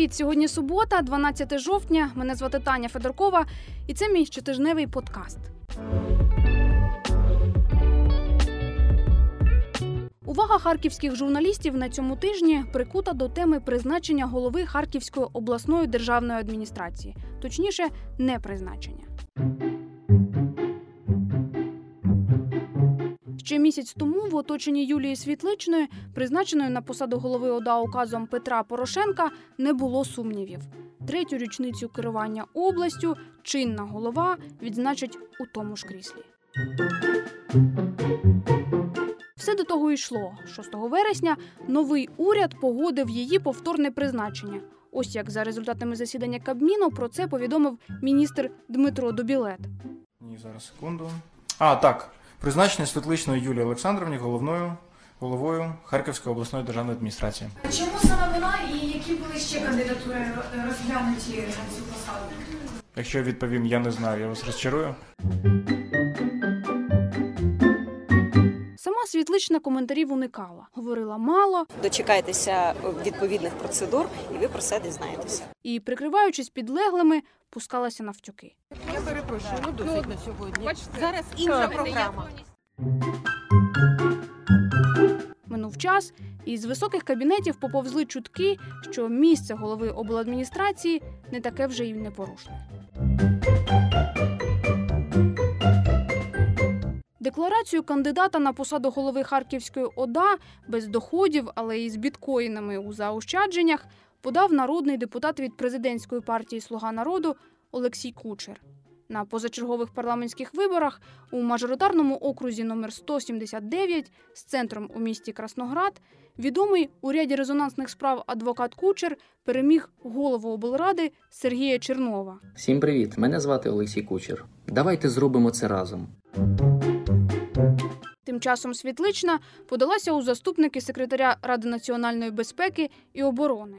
привіт! Сьогодні субота, 12 жовтня. Мене звати Таня Федоркова, і це мій щотижневий подкаст. Увага харківських журналістів на цьому тижні прикута до теми призначення голови Харківської обласної державної адміністрації, точніше, не призначення. Ще місяць тому в оточенні Юлії Світличної, призначеної на посаду голови ОДА указом Петра Порошенка, не було сумнівів. Третю річницю керування областю чинна голова відзначить у тому ж кріслі. Все до того йшло. 6 вересня новий уряд погодив її повторне призначення. Ось як за результатами засідання Кабміну про це повідомив міністр Дмитро Добілет. Ні, зараз секунду. А, так. Призначення Світличної Юлії Олександровні головною головою Харківської обласної державної адміністрації. Чому саме вона і які були ще кандидатури розглянуті на цю посаду? Якщо я відповім, я не знаю, я вас розчарую. Світлична коментарів уникала, говорила мало Дочекайтеся відповідних процедур, і ви про це дізнаєтеся. і, прикриваючись підлеглими, пускалася навтюки. Я перепрошую, ну досить на сьогодні. Зараз інша програма. Минув час, і з високих кабінетів поповзли чутки, що місце голови обладміністрації не таке вже й непорушне. Декларацію кандидата на посаду голови Харківської ОДА без доходів, але й з біткоїнами у заощадженнях подав народний депутат від президентської партії Слуга народу Олексій Кучер. На позачергових парламентських виборах у мажоритарному окрузі номер 179 з центром у місті Красноград відомий у ряді резонансних справ адвокат Кучер переміг голову облради Сергія Чернова. Всім привіт! Мене звати Олексій Кучер. Давайте зробимо це разом. Часом Світлична подалася у заступники секретаря Ради національної безпеки і оборони.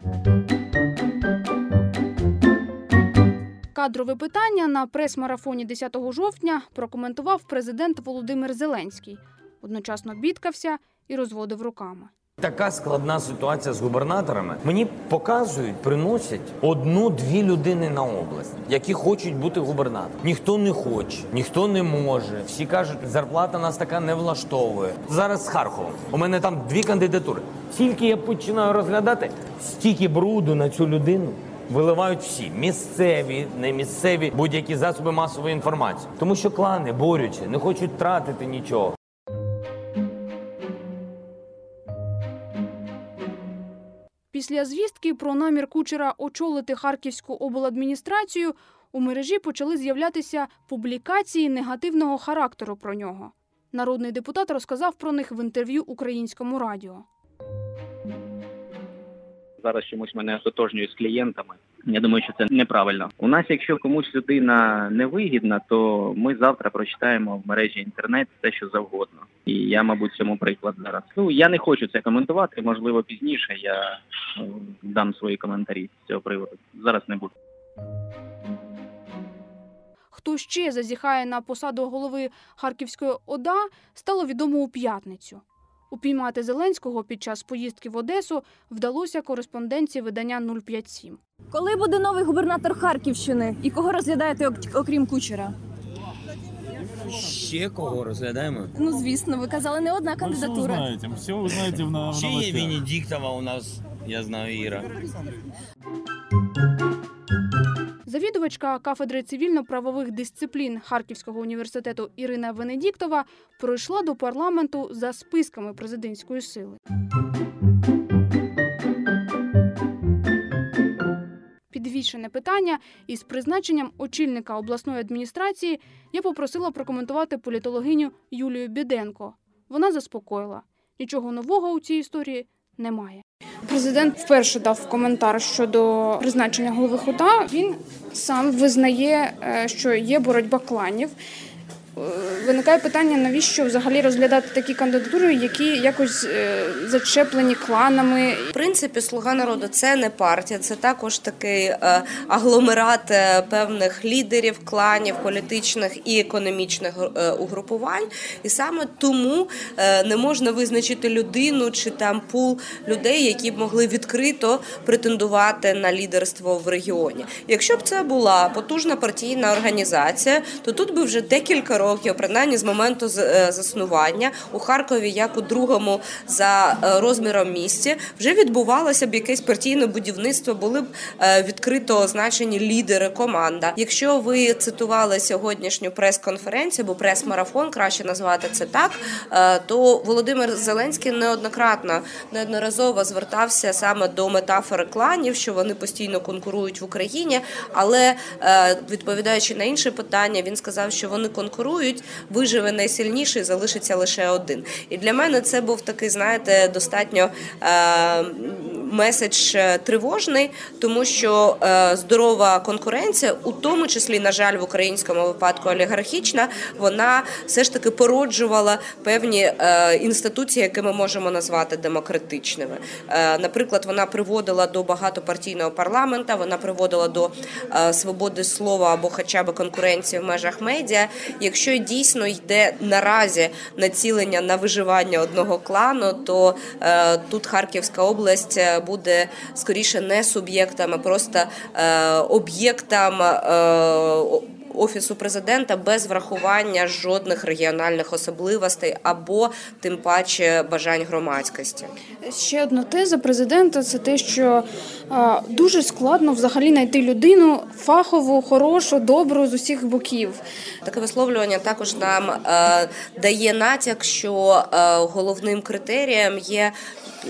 Кадрове питання на прес-марафоні 10 жовтня прокоментував президент Володимир Зеленський. Одночасно бідкався і розводив руками. Така складна ситуація з губернаторами. Мені показують, приносять одну-дві людини на область, які хочуть бути губернатором. Ніхто не хоче, ніхто не може. Всі кажуть, зарплата нас така не влаштовує. Зараз з Харковом. У мене там дві кандидатури. Тільки я починаю розглядати, стільки бруду на цю людину. Виливають всі місцеві, не місцеві, будь-які засоби масової інформації, тому що клани борються, не хочуть тратити нічого. Після звістки про намір Кучера очолити Харківську обладміністрацію у мережі почали з'являтися публікації негативного характеру про нього. Народний депутат розказав про них в інтерв'ю українському радіо. зараз чомусь мене ототожнюють з клієнтами. Я думаю, що це неправильно. У нас, якщо комусь людина невигідна, то ми завтра прочитаємо в мережі інтернет все, що завгодно. І я, мабуть, цьому приклад зараз. Ну я не хочу це коментувати. Можливо, пізніше я е, дам свої коментарі з цього приводу. Зараз не буду. Хто ще зазіхає на посаду голови Харківської ОДА, стало відомо у п'ятницю. Упіймати Зеленського під час поїздки в Одесу вдалося кореспонденції видання 057. Коли буде новий губернатор Харківщини? І кого розглядаєте окрім кучера? Ще кого розглядаємо? Ну звісно, ви казали не одна кандидатура. узнаете, все узнаете в, на, Ще є. Венедіктова у нас, я знаю, Іра. Завідувачка кафедри цивільно-правових дисциплін Харківського університету Ірина Венедіктова пройшла до парламенту за списками президентської сили. Підвішене питання із призначенням очільника обласної адміністрації я попросила прокоментувати політологиню Юлію Біденко. Вона заспокоїла: нічого нового у цій історії немає. Президент вперше дав коментар щодо призначення голови ХОДА. Він сам визнає, е, що є боротьба кланів. Виникає питання, навіщо взагалі розглядати такі кандидатури, які якось е, зачеплені кланами. В принципі, слуга народу це не партія, це також такий е, агломерат е, певних лідерів, кланів, політичних і економічних е, угрупувань. І саме тому е, не можна визначити людину чи там пул людей, які б могли відкрито претендувати на лідерство в регіоні. Якщо б це була потужна партійна організація, то тут би вже декілька років, принаймні з моменту е, заснування у Харкові, як у другому за е, розміром місті, вже відбувалося б якесь партійне будівництво, були б е, відкрито означені лідери, команда. Якщо ви цитували сьогоднішню прес-конференцію або прес-марафон, краще назвати це так, то Володимир Зеленський неоднократно неодноразово звертався саме до метафори кланів, що вони постійно конкурують в Україні. Але відповідаючи на інше питання, він сказав, що вони конкурують, виживе найсильніший, залишиться лише один. І для мене це був такий, знаєте, достатньо е, меседж е, тривожний, тому що е, здорова конкуренція, у тому числі, на жаль, в українському випадку олігархічна, вона все ж таки породжувала певні е, інституції, які ми можемо назвати демократичними. Е, наприклад, вона приводила до багатопартійного парламента, вона приводила до е, свободи слова або хоча б конкуренції в межах медіа. Якщо дійсно йде наразі націлення на виживання одного клану, то е, тут Харківська область е, буде скоріше не суб'єктами, просто е, об'єктом. Е, Офісу президента без врахування жодних регіональних особливостей або тим паче бажань громадськості. Ще одна теза президента це те, що дуже складно взагалі знайти людину фахову, хорошу, добру з усіх боків. Таке висловлювання також нам е, дає натяк, що е, головним критерієм є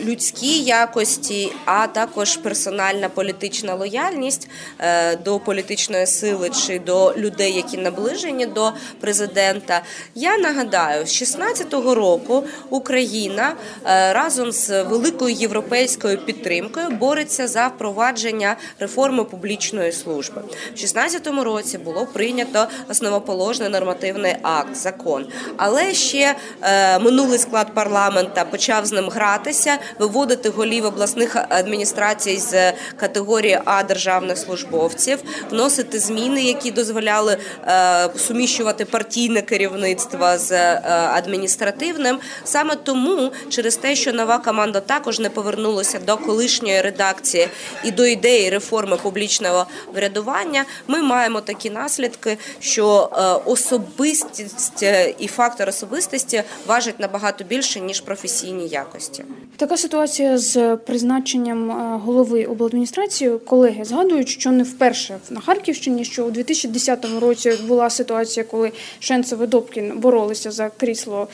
людські якості, а також персональна політична лояльність е, до політичної сили чи до людей, які наближені до президента. Я нагадаю, з 16-го року Україна е, разом з великою європейською підтримкою бореться за впровадження реформи публічної служби. В 16-му році було прийнято основоположний нормативний акт, закон. Але ще е, минулий склад парламента почав з ним гратися, виводити голів обласних адміністрацій з категорії А державних службовців, вносити зміни, які дозволяли е, суміщувати партійне керівництво з е, адміністративним. Саме тому, через те, що нова команда також не повернулася до колишньої редакції і до ідеї реформи публічного врядування, ми маємо такі наслідки, що е, особистість і фактор особистості важить набагато більше ніж професійні якості. Така ситуація з призначенням голови обладміністрації. Колеги згадують, що не вперше на Харківщині, що у 2010 році була ситуація, коли Шенцев і Добкін боролися за крісло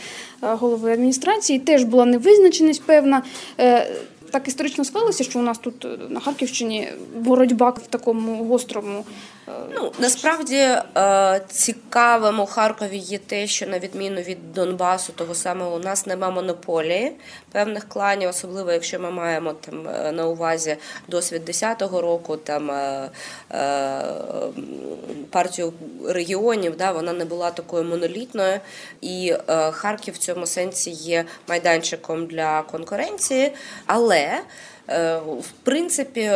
е, голови адміністрації. Теж була невизначеність певна. Е, Так історично склалося, що у нас тут е, на Харківщині боротьба в такому гострому Ну насправді е, цікавим у Харкові є те, що на відміну від Донбасу, того самого у нас нема монополії певних кланів, особливо якщо ми маємо там е, на увазі досвід 10-го року, там е, партію регіонів, да, вона не була такою монолітною, і Харків в цьому сенсі є майданчиком для конкуренції, але В принципі,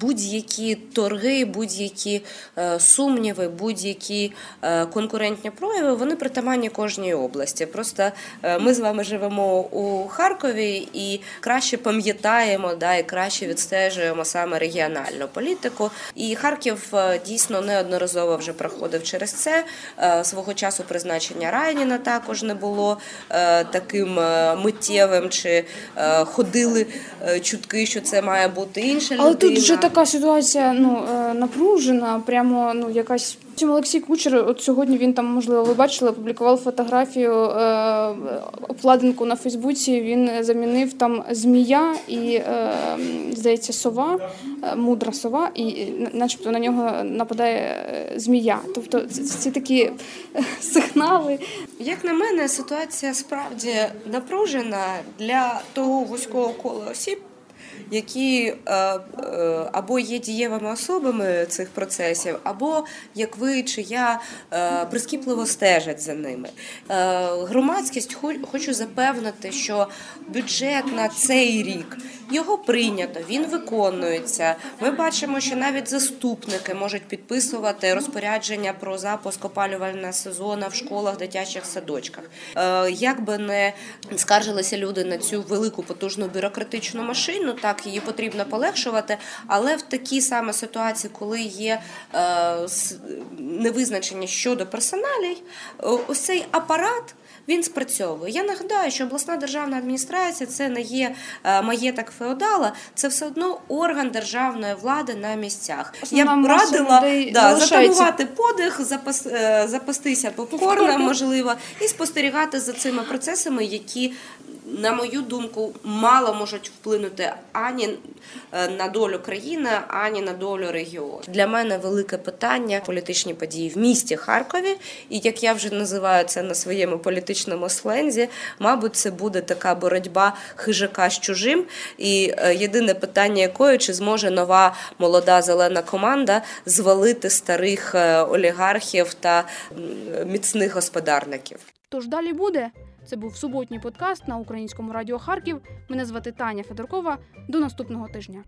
будь-які торги, будь-які е, сумніви, будь-які е, конкурентні прояви, вони притаманні кожній області. Просто е, ми з вами живемо у Харкові і краще пам'ятаємо, да, і краще відстежуємо саме регіональну політику. І Харків е, дійсно неодноразово вже проходив через це. Е, Свого часу призначення Райніна також не було е, таким е, миттєвим, чи е, ходили е, чутки, що це має бути інша людина. Але тут вже така ситуація ну, е, напружена, прямо ну, якась. Потім Олексій Кучер, от сьогодні він там, можливо, ви бачили, опублікував фотографію е, обкладинку на Фейсбуці. Він замінив там змія і, е, здається, сова, е, мудра сова, і начебто на нього нападає е, змія. Тобто ці, такі сигнали. Як на мене, ситуація справді напружена для того вузького кола осіб, які е, е, або є дієвими особами цих процесів, або як ви чи я е, прискіпливо стежать за ними. Громадськість хочу запевнити, що бюджет на цей рік його прийнято, він виконується. Ми бачимо, що навіть заступники можуть підписувати розпорядження про запуск опалювального сезону в школах, дитячих садочках. Е, Як би не скаржилися люди на цю велику потужну бюрократичну машину, так її потрібно полегшувати. Але в такій саме ситуації, коли є е, невизначення щодо персоналій, ось цей апарат. Він спрацьовує. Я нагадаю, що обласна державна адміністрація це не є е, маєток феодала, це все одно орган державної влади на місцях. Я б радила да, затамувати подих, запас, е, запастися попкорном, можливо, і спостерігати за цими процесами, які, на мою думку, мало можуть вплинути ані е, на долю країни, ані на долю регіону. Для мене велике питання політичні події в місті Харкові, і як я вже називаю це на своєму політичному слензі, мабуть, це буде така боротьба хижака з чужим. І е, єдине питання якої чи зможе нова молода зелена команда звалити старих е, олігархів та міцних господарників. Тож далі буде. Це був суботній подкаст на українському радіо Харків. Мене звати Таня Федоркова. До наступного тижня.